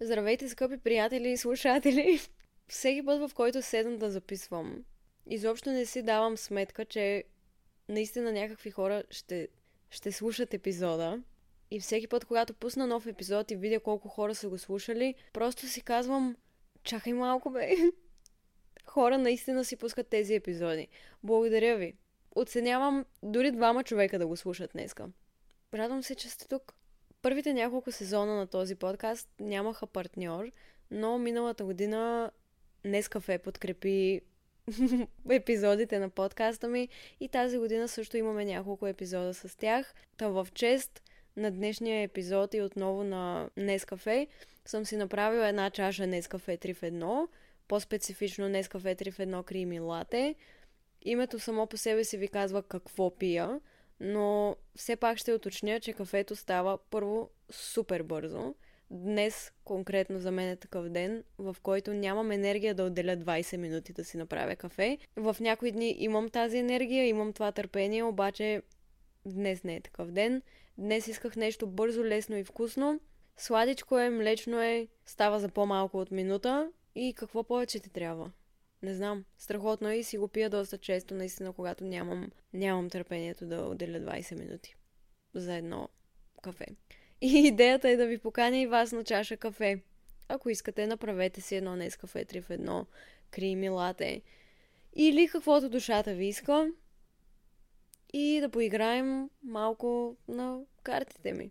Здравейте, скъпи приятели и слушатели! Всеки път, в който седна да записвам, изобщо не си давам сметка, че наистина някакви хора ще, ще слушат епизода. И всеки път, когато пусна нов епизод и видя колко хора са го слушали, просто си казвам, чакай малко, бе. Хора наистина си пускат тези епизоди. Благодаря ви. Оценявам дори двама човека да го слушат днеска. Радвам се, че сте тук. Първите няколко сезона на този подкаст нямаха партньор, но миналата година Нескафе подкрепи епизодите на подкаста ми и тази година също имаме няколко епизода с тях. Та в чест на днешния епизод и отново на Нескафе съм си направила една чаша Нескафе 3 в 1, по-специфично Нескафе 3 в 1 крими лате. Името само по себе си ви казва какво пия, но все пак ще уточня, че кафето става първо супер бързо. Днес конкретно за мен е такъв ден, в който нямам енергия да отделя 20 минути да си направя кафе. В някои дни имам тази енергия, имам това търпение, обаче днес не е такъв ден. Днес исках нещо бързо, лесно и вкусно. Сладичко е, млечно е, става за по-малко от минута и какво повече ти трябва? Не знам. Страхотно е и си го пия доста често, наистина, когато нямам, нямам търпението да отделя 20 минути за едно кафе. И идеята е да ви поканя и вас на чаша кафе. Ако искате, направете си едно днес кафе 3 в едно, крими лате. Или каквото душата ви иска. И да поиграем малко на картите ми.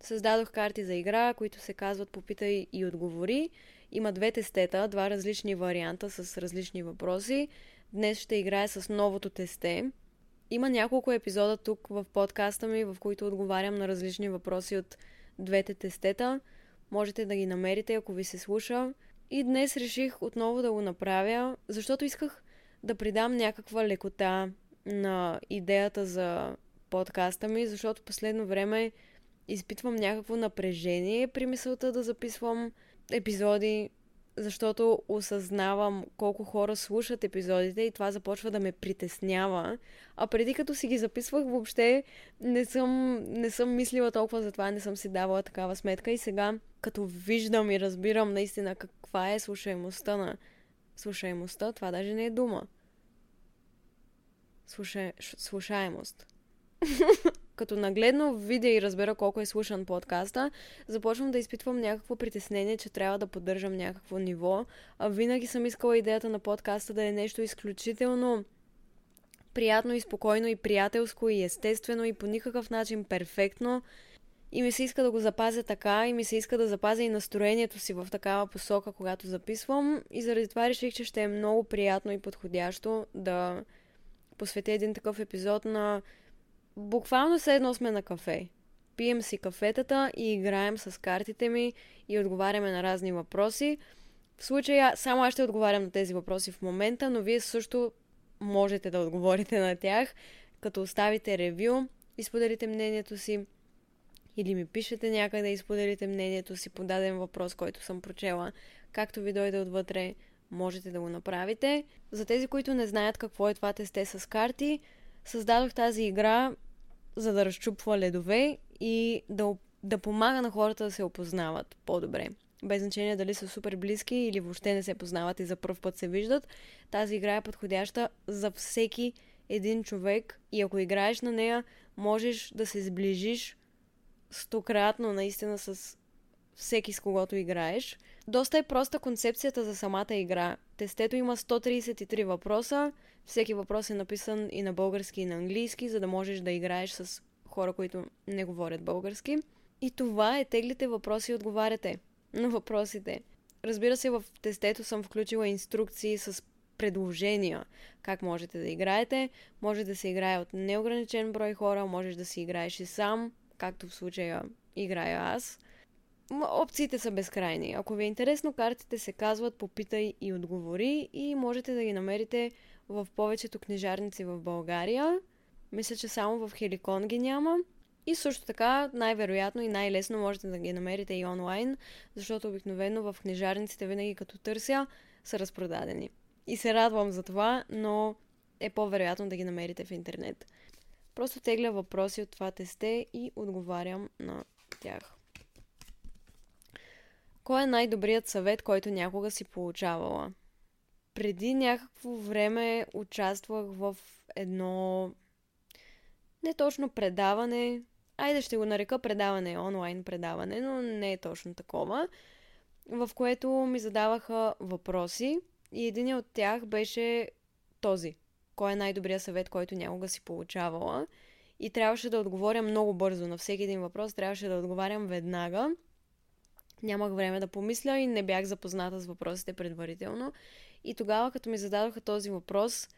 Създадох карти за игра, които се казват Попитай и отговори. Има две тестета, два различни варианта с различни въпроси. Днес ще играя с новото тесте. Има няколко епизода тук в подкаста ми, в които отговарям на различни въпроси от двете тестета. Можете да ги намерите, ако ви се слуша. И днес реших отново да го направя, защото исках да придам някаква лекота на идеята за подкаста ми, защото последно време изпитвам някакво напрежение при мисълта да записвам епизоди, защото осъзнавам колко хора слушат епизодите и това започва да ме притеснява. А преди като си ги записвах, въобще не съм, не съм мислила толкова за това, не съм си давала такава сметка и сега, като виждам и разбирам наистина каква е слушаемостта на слушаемостта, това даже не е дума. Слуша... Слушаемост. като нагледно видя и разбера колко е слушан подкаста, започвам да изпитвам някакво притеснение, че трябва да поддържам някакво ниво. А винаги съм искала идеята на подкаста да е нещо изключително приятно и спокойно и приятелско и естествено и по никакъв начин перфектно. И ми се иска да го запазя така, и ми се иска да запазя и настроението си в такава посока, когато записвам. И заради това реших, че ще е много приятно и подходящо да посветя един такъв епизод на буквално се едно сме на кафе. Пием си кафетата и играем с картите ми и отговаряме на разни въпроси. В случая само аз ще отговарям на тези въпроси в момента, но вие също можете да отговорите на тях, като оставите ревю и споделите мнението си или ми пишете някъде и споделите мнението си по даден въпрос, който съм прочела, както ви дойде отвътре, можете да го направите. За тези, които не знаят какво е това тесте с карти, създадох тази игра, за да разчупва ледове и да, да помага на хората да се опознават по-добре. Без значение дали са супер близки или въобще не се познават и за първ път се виждат, тази игра е подходяща за всеки един човек и ако играеш на нея, можеш да се сближиш стократно наистина с всеки с когото играеш. Доста е проста концепцията за самата игра. Тестето има 133 въпроса. Всеки въпрос е написан и на български, и на английски, за да можеш да играеш с хора, които не говорят български. И това е теглите въпроси и отговаряте на въпросите. Разбира се, в тестето съм включила инструкции с предложения как можете да играете. Може да се играе от неограничен брой хора, можеш да си играеш и сам, както в случая играя аз. Опциите са безкрайни. Ако ви е интересно, картите се казват Попитай и отговори и можете да ги намерите в повечето книжарници в България. Мисля, че само в Хеликон ги няма. И също така, най-вероятно и най-лесно можете да ги намерите и онлайн, защото обикновено в книжарниците винаги като търся са разпродадени. И се радвам за това, но е по-вероятно да ги намерите в интернет. Просто тегля въпроси от това тесте и отговарям на тях. Кой е най-добрият съвет, който някога си получавала? Преди някакво време участвах в едно не точно предаване, айде ще го нарека предаване, онлайн предаване, но не е точно такова, в което ми задаваха въпроси и един от тях беше този. Кой е най-добрият съвет, който някога си получавала? И трябваше да отговоря много бързо на всеки един въпрос, трябваше да отговарям веднага. Нямах време да помисля и не бях запозната с въпросите предварително. И тогава, като ми зададоха този въпрос,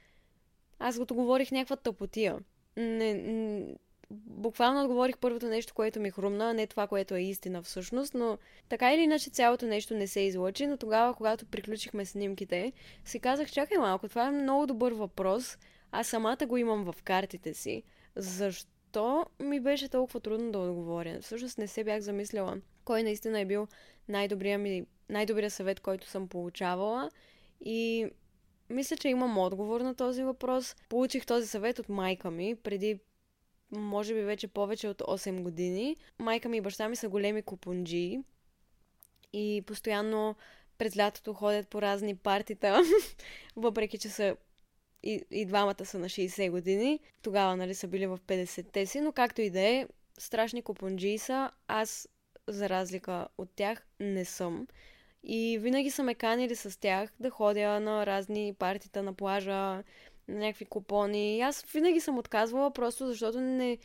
аз го говорих някаква тъпотия. Не, не, буквално отговорих първото нещо, което ми хрумна, не това, което е истина всъщност, но така или иначе цялото нещо не се излъчи, но тогава, когато приключихме снимките, си казах, чакай малко, това е много добър въпрос, аз самата го имам в картите си. Защо ми беше толкова трудно да отговоря? Всъщност не се бях замисляла кой наистина е бил най-добрият ми, най-добрият съвет, който съм получавала и мисля, че имам отговор на този въпрос. Получих този съвет от майка ми преди може би вече повече от 8 години. Майка ми и баща ми са големи купунджи и постоянно през лятото ходят по разни партита, въпреки че са и, и двамата са на 60 години. Тогава, нали, са били в 50-те си, но както и да е, страшни купунджи са. Аз, за разлика от тях, не съм. И винаги са ме канили с тях да ходя на разни партита на плажа, на някакви купони. И аз винаги съм отказвала, просто защото не,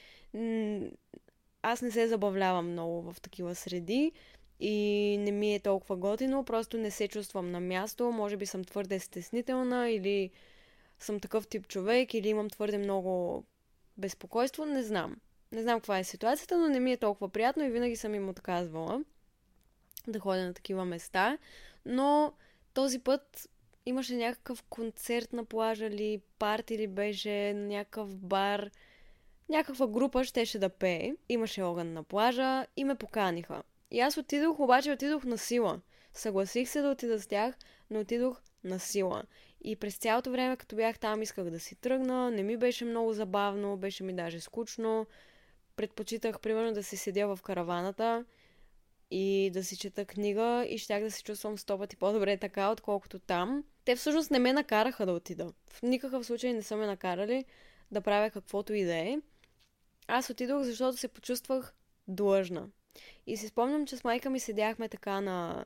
аз не се забавлявам много в такива среди и не ми е толкова готино, просто не се чувствам на място, може би съм твърде стеснителна или съм такъв тип човек или имам твърде много безпокойство, не знам. Не знам каква е ситуацията, но не ми е толкова приятно и винаги съм им отказвала да ходя на такива места. Но този път имаше някакъв концерт на плажа или парти или беше някакъв бар. Някаква група щеше да пее. Имаше огън на плажа и ме поканиха. И аз отидох, обаче отидох на сила. Съгласих се да отида с тях, но отидох на сила. И през цялото време, като бях там, исках да си тръгна. Не ми беше много забавно, беше ми даже скучно. Предпочитах, примерно, да си седя в караваната и да си чета книга и щях да се чувствам сто пъти по-добре така, отколкото там. Те всъщност не ме накараха да отида. В никакъв случай не са ме накарали да правя каквото и да е. Аз отидох, защото се почувствах длъжна. И си спомням, че с майка ми седяхме така на,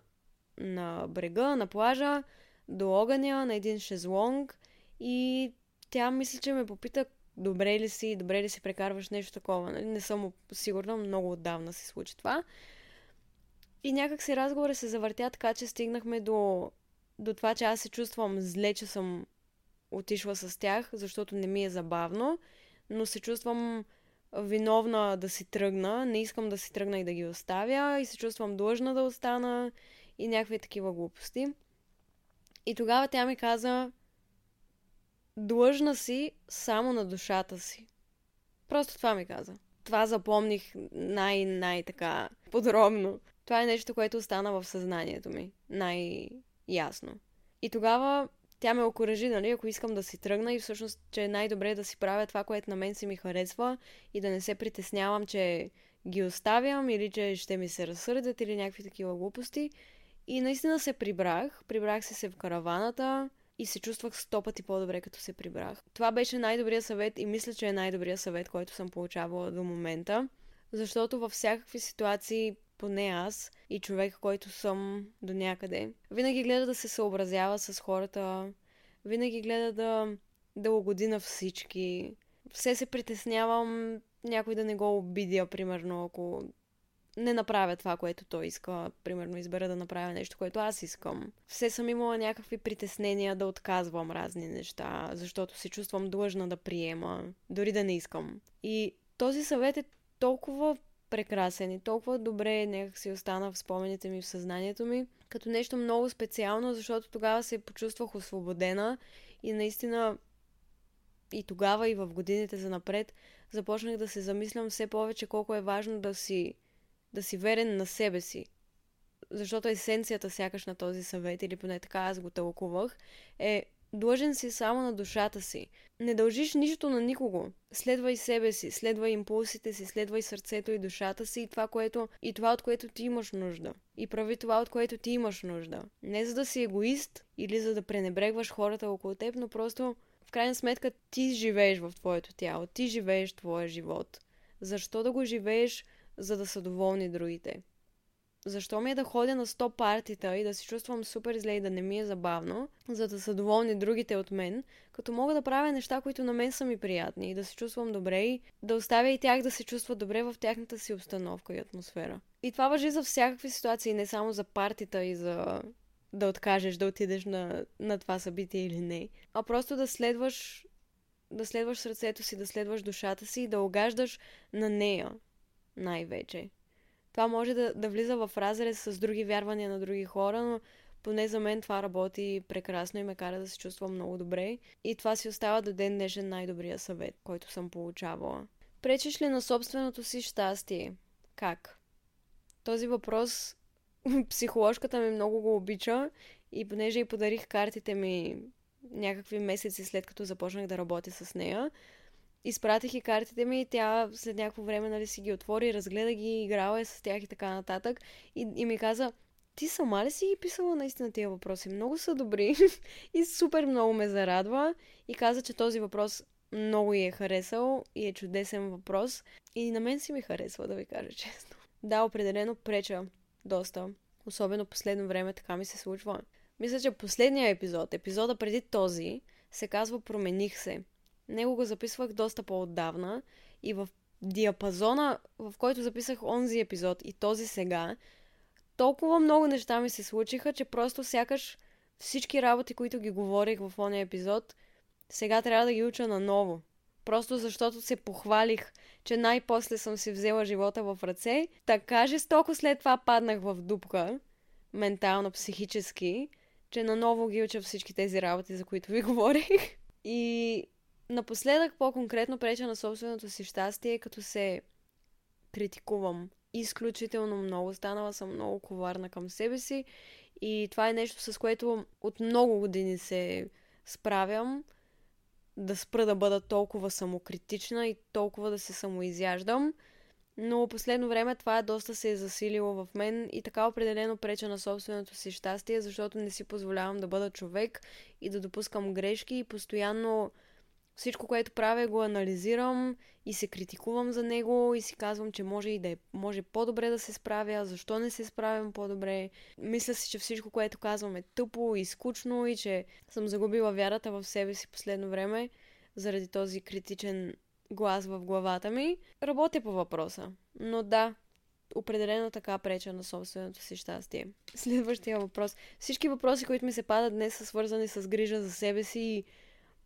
на брега, на плажа, до огъня, на един шезлонг и тя мисля, че ме попита добре ли си, добре ли си прекарваш нещо такова. Нали? Не съм сигурна, много отдавна се случи това. И някак си разговора се завъртя така, че стигнахме до, до това, че аз се чувствам зле, че съм отишла с тях, защото не ми е забавно, но се чувствам виновна да си тръгна, не искам да си тръгна и да ги оставя и се чувствам длъжна да остана и някакви такива глупости. И тогава тя ми каза, длъжна си само на душата си. Просто това ми каза. Това запомних най-най-така подробно. Това е нещо, което остана в съзнанието ми. Най-ясно. И тогава тя ме окоръжи, нали, ако искам да си тръгна и всъщност, че е най-добре да си правя това, което на мен си ми харесва и да не се притеснявам, че ги оставям или че ще ми се разсърдят или някакви такива глупости. И наистина се прибрах. Прибрах се се в караваната и се чувствах сто пъти по-добре, като се прибрах. Това беше най-добрият съвет и мисля, че е най-добрият съвет, който съм получавала до момента. Защото във всякакви ситуации поне аз и човек, който съм до някъде, винаги гледа да се съобразява с хората, винаги гледа да, да угоди на всички. Все се притеснявам някой да не го обидя, примерно, ако не направя това, което той иска. Примерно, избера да направя нещо, което аз искам. Все съм имала някакви притеснения да отказвам разни неща, защото се чувствам длъжна да приема, дори да не искам. И този съвет е толкова прекрасен и толкова добре някак си остана в спомените ми, в съзнанието ми, като нещо много специално, защото тогава се почувствах освободена и наистина и тогава и в годините за напред започнах да се замислям все повече колко е важно да си, да си верен на себе си. Защото есенцията сякаш на този съвет, или поне така аз го тълкувах, е Длъжен си само на душата си. Не дължиш нищо на никого. Следвай себе си, следвай импулсите си, следвай сърцето и душата си и това, което, и това от което ти имаш нужда. И прави това, от което ти имаш нужда. Не за да си егоист или за да пренебрегваш хората около теб, но просто в крайна сметка ти живееш в твоето тяло, ти живееш твоя живот. Защо да го живееш, за да са доволни другите? защо ми е да ходя на 100 партита и да се чувствам супер зле и да не ми е забавно, за да са доволни другите от мен, като мога да правя неща, които на мен са ми приятни и да се чувствам добре и да оставя и тях да се чувстват добре в тяхната си обстановка и атмосфера. И това въжи за всякакви ситуации, не само за партита и за да откажеш да отидеш на, на това събитие или не, а просто да следваш да следваш сърцето си, да следваш душата си и да огаждаш на нея най-вече. Това може да, да влиза в разрез с други вярвания на други хора, но поне за мен това работи прекрасно и ме кара да се чувствам много добре. И това си остава до ден днешен най-добрия съвет, който съм получавала. Пречиш ли на собственото си щастие? Как? Този въпрос психоложката ми много го обича и понеже и подарих картите ми някакви месеци след като започнах да работя с нея, изпратих и картите ми и тя след някакво време нали, си ги отвори, разгледа ги, играла е с тях и така нататък. И, и ми каза, ти сама ли си ги писала наистина тия въпроси? Много са добри и супер много ме зарадва и каза, че този въпрос много й е харесал и е чудесен въпрос. И на мен си ми харесва, да ви кажа честно. Да, определено преча доста. Особено последно време така ми се случва. Мисля, че последния епизод, епизода преди този, се казва Промених се. Него го записвах доста по-отдавна и в диапазона, в който записах онзи епизод и този сега, толкова много неща ми се случиха, че просто сякаш всички работи, които ги говорих в ония епизод, сега трябва да ги уча наново. Просто защото се похвалих, че най-после съм си взела живота в ръце, така жестоко след това паднах в дупка, ментално, психически, че наново ги уча всички тези работи, за които ви говорих. И Напоследък по-конкретно преча на собственото си щастие, като се критикувам изключително много. Станала съм много коварна към себе си и това е нещо, с което от много години се справям. Да спра да бъда толкова самокритична и толкова да се самоизяждам. Но последно време това е доста се е засилило в мен и така определено преча на собственото си щастие, защото не си позволявам да бъда човек и да допускам грешки и постоянно всичко, което правя, го анализирам и се критикувам за него и си казвам, че може и да е, може по-добре да се справя, защо не се справям по-добре. Мисля си, че всичко, което казвам е тъпо и скучно и че съм загубила вярата в себе си последно време заради този критичен глас в главата ми. Работя по въпроса. Но да, определено така преча на собственото си щастие. Следващия въпрос. Всички въпроси, които ми се падат днес, са свързани с грижа за себе си и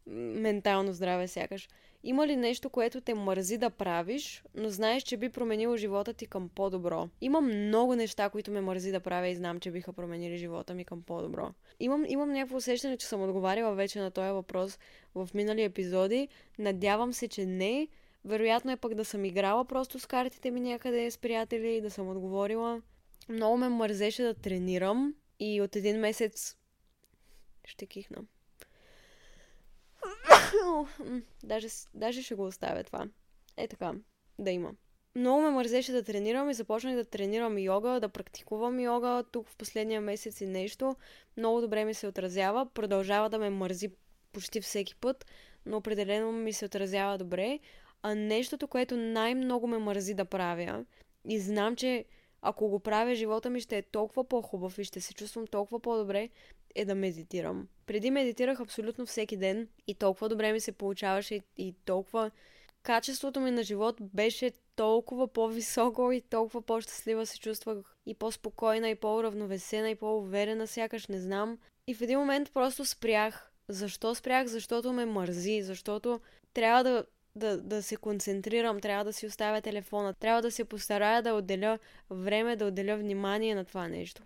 ментално здраве сякаш. Има ли нещо, което те мързи да правиш, но знаеш, че би променило живота ти към по-добро? Има много неща, които ме мързи да правя и знам, че биха променили живота ми към по-добро. Имам, имам някакво усещане, че съм отговаряла вече на този въпрос в минали епизоди. Надявам се, че не. Вероятно е пък да съм играла просто с картите ми някъде с приятели и да съм отговорила. Много ме мързеше да тренирам и от един месец ще кихна даже, даже ще го оставя това. Е така, да има. Много ме мързеше да тренирам и започнах да тренирам йога, да практикувам йога тук в последния месец и нещо. Много добре ми се отразява. Продължава да ме мързи почти всеки път, но определено ми се отразява добре. А нещото, което най-много ме мързи да правя и знам, че ако го правя, живота ми ще е толкова по-хубав и ще се чувствам толкова по-добре, е да медитирам. Преди медитирах абсолютно всеки ден и толкова добре ми се получаваше и, толкова качеството ми на живот беше толкова по-високо и толкова по-щастлива се чувствах и по-спокойна и по-уравновесена и по-уверена, сякаш не знам. И в един момент просто спрях. Защо спрях? Защото ме мързи, защото трябва да, да, да се концентрирам, трябва да си оставя телефона, трябва да се постарая да отделя време, да отделя внимание на това нещо.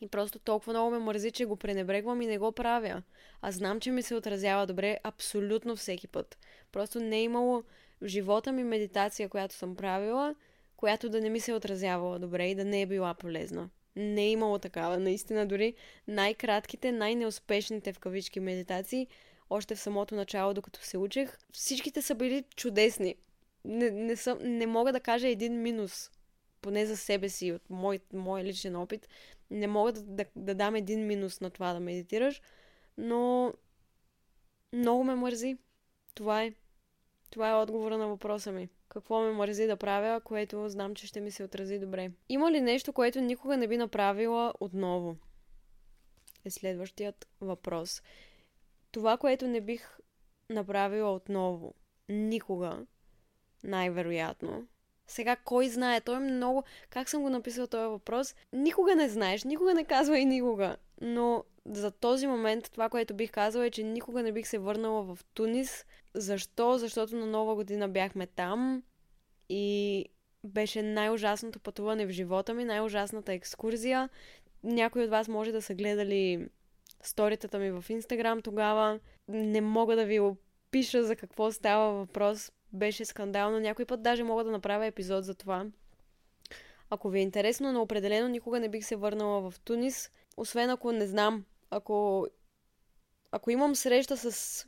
И просто толкова много ме мързи, че го пренебрегвам и не го правя. А знам, че ми се отразява добре абсолютно всеки път. Просто не е имало в живота ми медитация, която съм правила, която да не ми се е отразявала добре и да не е била полезна. Не е имало такава. Наистина, дори най-кратките, най-неуспешните в кавички медитации, още в самото начало, докато се учех, всичките са били чудесни. Не, не, съм, не мога да кажа един минус, поне за себе си, от мой, мой личен опит. Не мога да, да, да дам един минус на това да медитираш, но много ме мързи. Това е. Това е отговора на въпроса ми. Какво ме мързи да правя, което знам, че ще ми се отрази добре. Има ли нещо, което никога не би направила отново? Е следващият въпрос. Това, което не бих направила отново. Никога. Най-вероятно. Сега, кой знае? Той е много... Как съм го написал този въпрос? Никога не знаеш. Никога не казва и никога. Но за този момент това, което бих казала е, че никога не бих се върнала в Тунис. Защо? Защото на нова година бяхме там и беше най-ужасното пътуване в живота ми, най-ужасната екскурзия. Някои от вас може да са гледали сторитата ми в Инстаграм тогава. Не мога да ви опиша за какво става въпрос. Беше скандално. Някой път даже мога да направя епизод за това. Ако ви е интересно, но определено никога не бих се върнала в Тунис, освен ако не знам, ако, ако имам среща с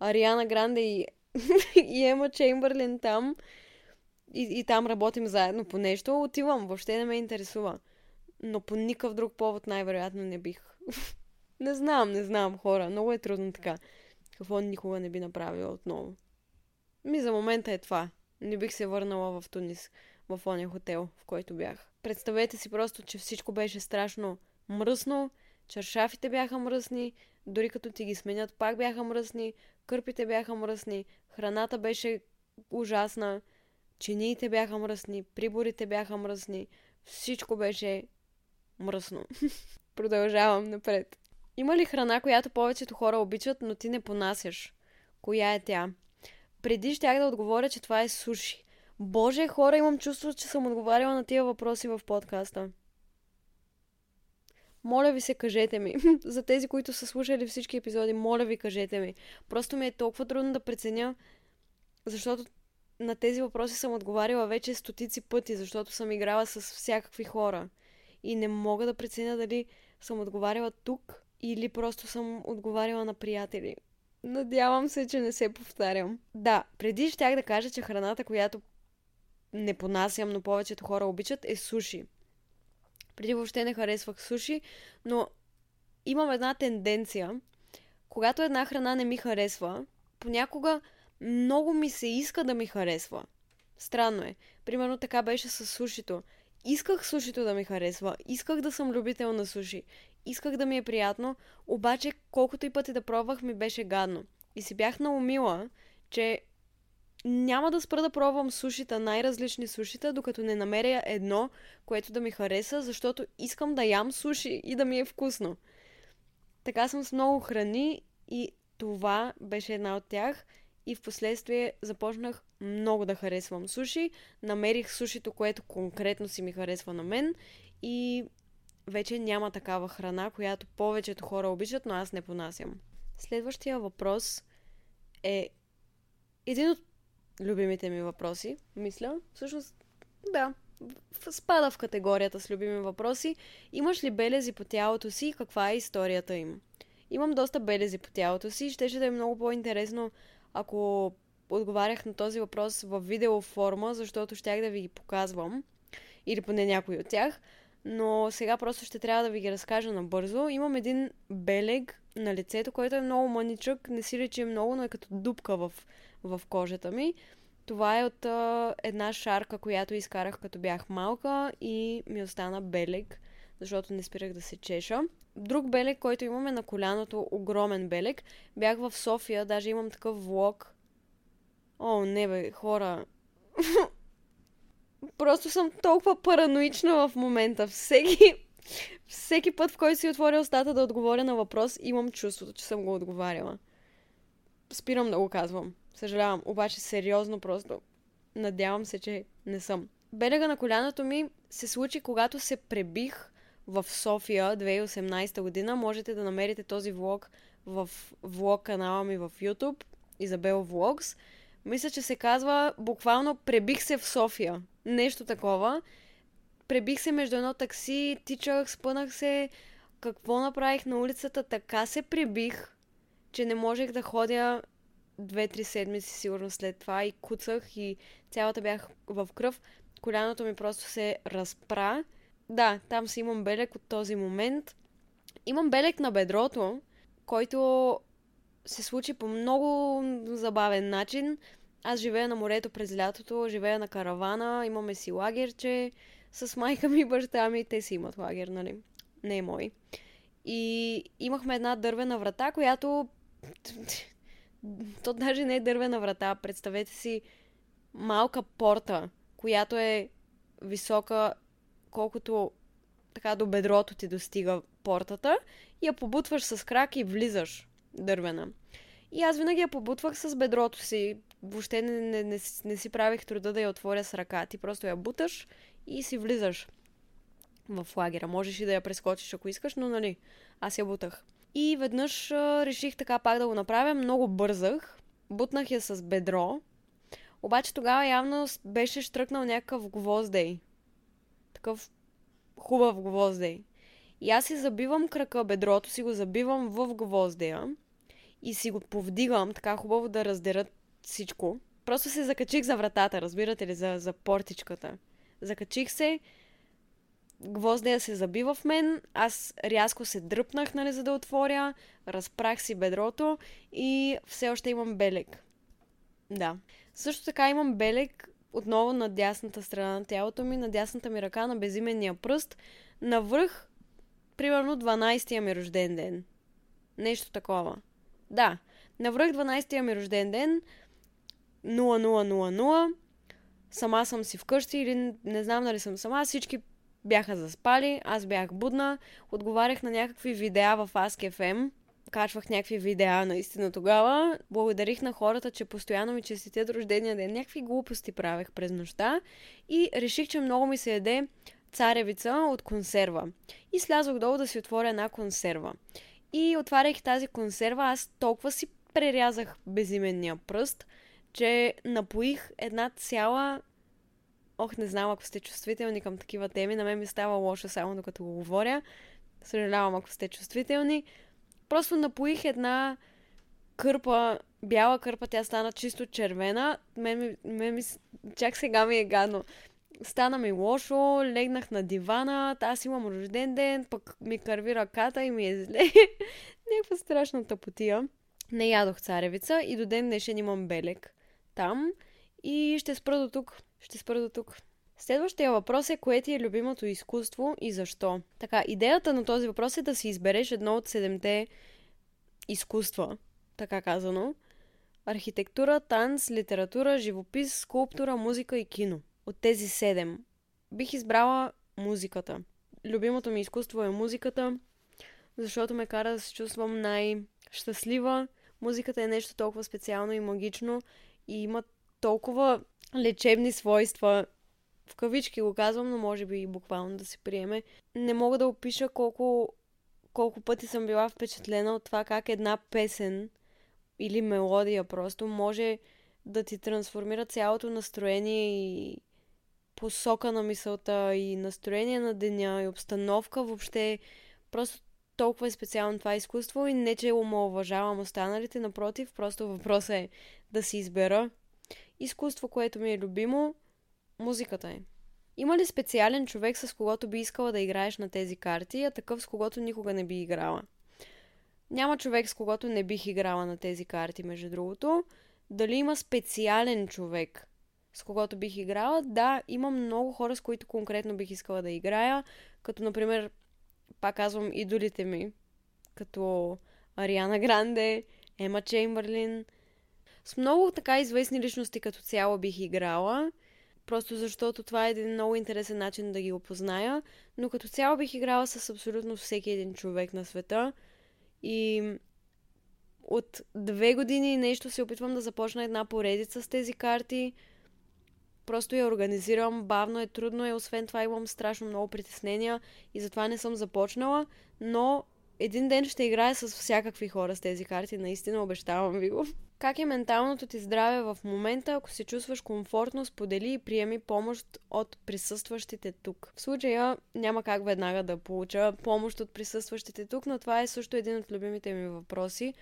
Ариана Гранде и, и Ема Чеймбърлин там и, и там работим заедно по нещо, отивам. Въобще не ме интересува. Но по никакъв друг повод най-вероятно не бих. не знам, не знам, хора. Много е трудно така. Какво никога не би направила отново. Ми за момента е това. Не бих се върнала в Тунис, в ония хотел, в който бях. Представете си просто, че всичко беше страшно мръсно, Чаршафите бяха мръсни, дори като ти ги сменят, пак бяха мръсни, кърпите бяха мръсни, храната беше ужасна, чиниите бяха мръсни, приборите бяха мръсни, всичко беше мръсно. Продължавам напред. Има ли храна, която повечето хора обичат, но ти не понасяш? Коя е тя? Преди щях да отговоря, че това е суши. Боже, хора, имам чувство, че съм отговаряла на тия въпроси в подкаста. Моля ви се, кажете ми. За тези, които са слушали всички епизоди, моля ви, кажете ми. Просто ми е толкова трудно да преценя, защото на тези въпроси съм отговаряла вече стотици пъти, защото съм играла с всякакви хора. И не мога да преценя дали съм отговаряла тук или просто съм отговаряла на приятели. Надявам се, че не се повтарям. Да, преди щях да кажа, че храната, която не понасям, но повечето хора обичат, е суши. Преди въобще не харесвах суши, но имам една тенденция. Когато една храна не ми харесва, понякога много ми се иска да ми харесва. Странно е. Примерно така беше с сушито. Исках сушито да ми харесва, исках да съм любител на суши, исках да ми е приятно, обаче колкото и пъти да пробвах ми беше гадно. И си бях наумила, че няма да спра да пробвам сушита, най-различни сушита, докато не намеря едно, което да ми хареса, защото искам да ям суши и да ми е вкусно. Така съм с много храни и това беше една от тях. И в последствие започнах много да харесвам суши. Намерих сушито, което конкретно си ми харесва на мен. И вече няма такава храна, която повечето хора обичат, но аз не понасям. Следващия въпрос е един от любимите ми въпроси, мисля. Всъщност, да, спада в категорията с любими въпроси. Имаш ли белези по тялото си и каква е историята им? Имам доста белези по тялото си. Щеше да е много по-интересно, ако отговарях на този въпрос в видео форма, защото щях да ви ги показвам. Или поне някой от тях. Но сега просто ще трябва да ви ги разкажа набързо. Имам един белег на лицето, който е много мъничък. Не си рече много, но е като дупка в в кожата ми. Това е от а, една шарка, която изкарах като бях малка и ми остана белег, защото не спирах да се чеша. Друг белег, който имаме на коляното, огромен белег. Бях в София, даже имам такъв влог. О, не бе, хора. Просто съм толкова параноична в момента. Всеки, всеки път, в който си отворя устата да отговоря на въпрос, имам чувството, че съм го отговаряла. Спирам да го казвам. Съжалявам, обаче сериозно просто. Надявам се, че не съм. Белега на коляното ми се случи, когато се пребих в София 2018 година. Можете да намерите този влог в влог канала ми в YouTube, Изабел Влогс. Мисля, че се казва буквално пребих се в София. Нещо такова. пребих се между едно такси, тичах, спънах се, какво направих на улицата, така се прибих, че не можех да ходя две-три седмици сигурно след това и куцах и цялата бях в кръв. Коляното ми просто се разпра. Да, там си имам белек от този момент. Имам белек на бедрото, който се случи по много забавен начин. Аз живея на морето през лятото, живея на каравана, имаме си лагерче с майка ми и баща ми. Те си имат лагер, нали? Не е мой. И имахме една дървена врата, която... То даже не е дървена врата. Представете си малка порта, която е висока колкото така до бедрото ти достига портата и я побутваш с крак и влизаш дървена. И аз винаги я побутвах с бедрото си. Въобще не, не, не, не си правих труда да я отворя с ръка. Ти просто я буташ и си влизаш в лагера. Можеш и да я прескочиш, ако искаш, но нали, аз я бутах. И веднъж а, реших така пак да го направя. Много бързах. Бутнах я с бедро. Обаче тогава явно беше штръкнал някакъв гвоздей. Такъв хубав гвоздей. И аз си забивам крака, бедрото си го забивам в гвоздея и си го повдигам така хубаво да раздерат всичко. Просто се закачих за вратата, разбирате ли, за, за портичката. Закачих се, гвоздея се заби в мен, аз рязко се дръпнах, нали, за да отворя, разпрах си бедрото и все още имам белег. Да. Също така имам белег отново на дясната страна на тялото ми, на дясната ми ръка, на безименния пръст, навръх, примерно 12-я ми рожден ден. Нещо такова. Да, навръх 12-я ми рожден ден, 0000, сама съм си вкъщи или не знам дали съм сама, всички бяха заспали, аз бях будна, отговарях на някакви видеа в AskFM, качвах някакви видеа наистина тогава. Благодарих на хората, че постоянно ми честитят рождения ден. Някакви глупости правех през нощта и реших, че много ми се яде царевица от консерва. И слязох долу да си отворя една консерва. И отваряйки тази консерва, аз толкова си прерязах безименния пръст, че напоих една цяла... Ох, не знам, ако сте чувствителни към такива теми, на мен ми става лошо само докато го говоря. Съжалявам, ако сте чувствителни. Просто напоих една кърпа, бяла кърпа, тя стана чисто червена. Мен, мен ми, чак сега ми е гадно. Стана ми лошо, легнах на дивана, аз имам рожден ден, пък ми кърви ръката и ми е зле. Някаква страшна тъпотия. Не ядох царевица и до ден днешен имам белек там. И ще спра до тук. Ще спра до тук. Следващия въпрос е кое ти е любимото изкуство и защо? Така, идеята на този въпрос е да си избереш едно от седемте изкуства, така казано. Архитектура, танц, литература, живопис, скулптура, музика и кино. От тези седем бих избрала музиката. Любимото ми изкуство е музиката, защото ме кара да се чувствам най-щастлива. Музиката е нещо толкова специално и магично и има толкова лечебни свойства в кавички го казвам, но може би и буквално да се приеме. Не мога да опиша колко, колко пъти съм била впечатлена от това как една песен или мелодия просто може да ти трансформира цялото настроение и посока на мисълта и настроение на деня и обстановка въобще. Просто толкова е специално това изкуство и не, че омалуважавам останалите, напротив, просто въпросът е да си избера изкуство, което ми е любимо музиката е. Има ли специален човек, с когото би искала да играеш на тези карти, а такъв, с когото никога не би играла? Няма човек, с когото не бих играла на тези карти, между другото. Дали има специален човек, с когото бих играла? Да, има много хора, с които конкретно бих искала да играя, като, например, пак казвам, идолите ми, като Ариана Гранде, Ема Чеймбърлин. С много така известни личности като цяло бих играла – просто защото това е един много интересен начин да ги опозная, но като цяло бих играла с абсолютно всеки един човек на света и от две години нещо се опитвам да започна една поредица с тези карти. Просто я организирам, бавно е, трудно е, освен това имам страшно много притеснения и затова не съм започнала, но един ден ще играя с всякакви хора с тези карти, наистина обещавам ви го. Как е менталното ти здраве в момента, ако се чувстваш комфортно, сподели и приеми помощ от присъстващите тук. В случая няма как веднага да получа помощ от присъстващите тук, но това е също един от любимите ми въпроси,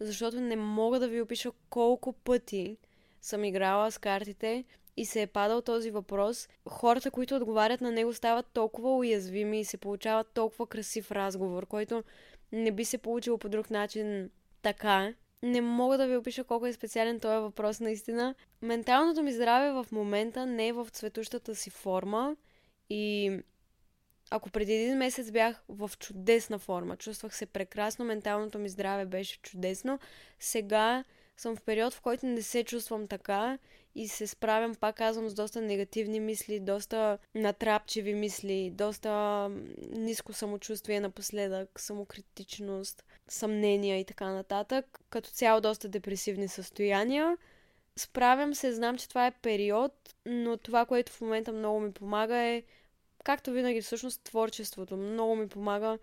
защото не мога да ви опиша колко пъти съм играла с картите и се е падал този въпрос, хората, които отговарят на него, стават толкова уязвими и се получават толкова красив разговор, който не би се получил по друг начин така. Не мога да ви опиша колко е специален този въпрос наистина. Менталното ми здраве в момента не е в цветущата си форма и ако преди един месец бях в чудесна форма, чувствах се прекрасно, менталното ми здраве беше чудесно, сега съм в период, в който не се чувствам така и се справям, пак казвам, с доста негативни мисли, доста натрапчиви мисли, доста ниско самочувствие напоследък, самокритичност, съмнения и така нататък. Като цяло доста депресивни състояния. Справям се, знам, че това е период, но това, което в момента много ми помага е, както винаги, всъщност творчеството. Много ми помага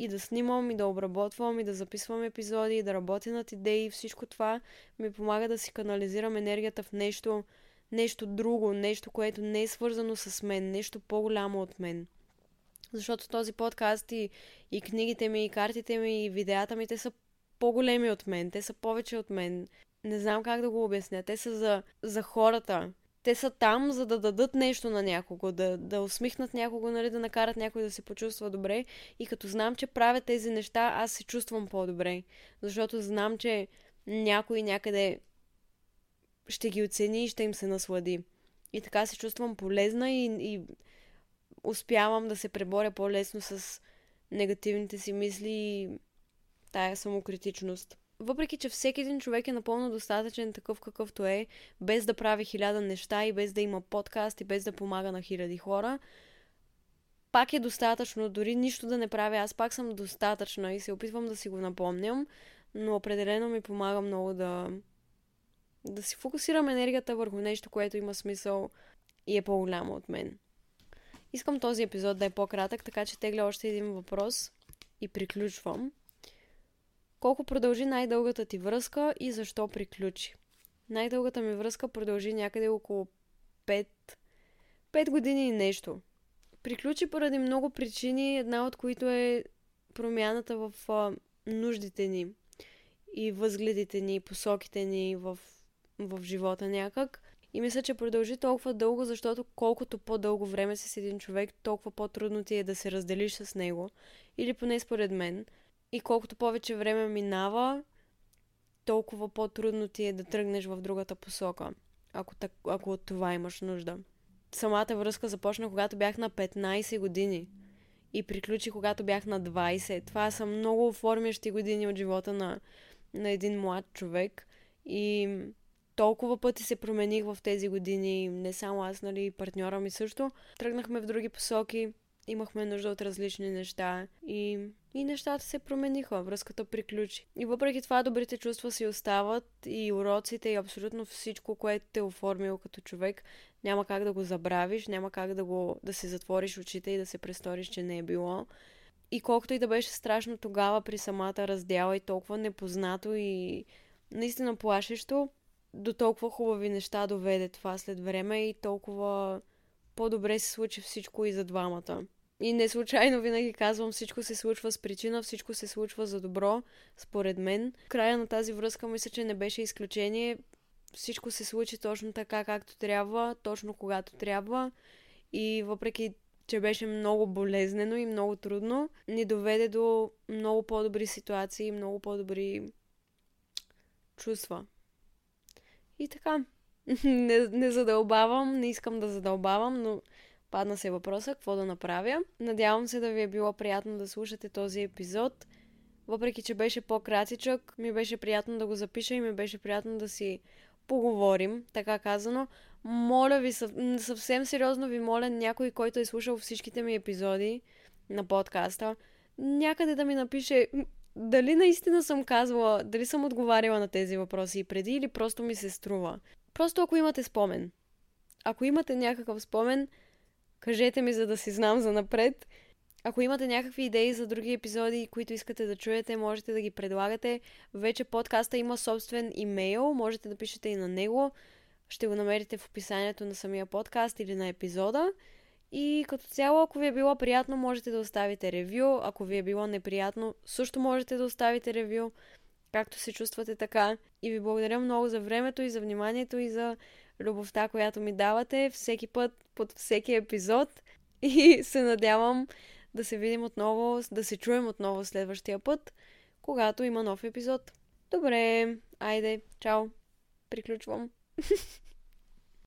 и да снимам, и да обработвам, и да записвам епизоди, и да работя над идеи. Всичко това ми помага да си канализирам енергията в нещо, нещо друго, нещо, което не е свързано с мен, нещо по-голямо от мен. Защото този подкаст и, и книгите ми, и картите ми, и видеята ми, те са по-големи от мен, те са повече от мен. Не знам как да го обясня. Те са за, за хората те са там, за да дадат нещо на някого, да, да усмихнат някого, нали, да накарат някой да се почувства добре. И като знам, че правя тези неща, аз се чувствам по-добре. Защото знам, че някой някъде ще ги оцени и ще им се наслади. И така се чувствам полезна и, и успявам да се преборя по-лесно с негативните си мисли и тая самокритичност въпреки че всеки един човек е напълно достатъчен такъв какъвто е, без да прави хиляда неща и без да има подкаст и без да помага на хиляди хора, пак е достатъчно, дори нищо да не правя, аз пак съм достатъчна и се опитвам да си го напомням, но определено ми помага много да, да си фокусирам енергията върху нещо, което има смисъл и е по-голямо от мен. Искам този епизод да е по-кратък, така че тегля още един въпрос и приключвам. Колко продължи най-дългата ти връзка и защо приключи? Най-дългата ми връзка продължи някъде около 5, 5 години и нещо. Приключи поради много причини, една от които е промяната в а, нуждите ни и възгледите ни, посоките ни в, в живота някак. И мисля, че продължи толкова дълго, защото колкото по-дълго време си с един човек, толкова по-трудно ти е да се разделиш с него. Или поне според мен – и колкото повече време минава, толкова по-трудно ти е да тръгнеш в другата посока, ако, так, ако от това имаш нужда. Самата връзка започна, когато бях на 15 години и приключи, когато бях на 20. Това са много оформящи години от живота на, на един млад човек и толкова пъти се промених в тези години, не само аз, нали, партньора ми също. Тръгнахме в други посоки, имахме нужда от различни неща и, и нещата се промениха, връзката приключи. И въпреки това добрите чувства си остават и уроците и абсолютно всичко, което те е оформил като човек, няма как да го забравиш, няма как да, го, да си затвориш очите и да се престориш, че не е било. И колкото и да беше страшно тогава при самата раздяла и толкова непознато и наистина плашещо, до толкова хубави неща доведе това след време и толкова по-добре се случи всичко и за двамата. И не случайно винаги казвам, всичко се случва с причина, всичко се случва за добро, според мен. Края на тази връзка мисля, че не беше изключение. Всичко се случи точно така, както трябва, точно когато трябва. И въпреки, че беше много болезнено и много трудно, ни доведе до много по-добри ситуации, много по-добри чувства. И така, не, не задълбавам, не искам да задълбавам, но падна се въпроса какво да направя. Надявам се да ви е било приятно да слушате този епизод. Въпреки, че беше по-кратичък, ми беше приятно да го запиша и ми беше приятно да си поговорим, така казано. Моля ви, съвсем сериозно ви моля, някой, който е слушал всичките ми епизоди на подкаста, някъде да ми напише дали наистина съм казвала, дали съм отговаряла на тези въпроси и преди или просто ми се струва. Просто ако имате спомен. Ако имате някакъв спомен, кажете ми, за да си знам за напред. Ако имате някакви идеи за други епизоди, които искате да чуете, можете да ги предлагате. Вече подкаста има собствен имейл, можете да пишете и на него. Ще го намерите в описанието на самия подкаст или на епизода. И като цяло, ако ви е било приятно, можете да оставите ревю. Ако ви е било неприятно, също можете да оставите ревю, както се чувствате така. И ви благодаря много за времето и за вниманието и за любовта, която ми давате всеки път, под всеки епизод. И се надявам да се видим отново, да се чуем отново следващия път, когато има нов епизод. Добре, айде, чао. Приключвам.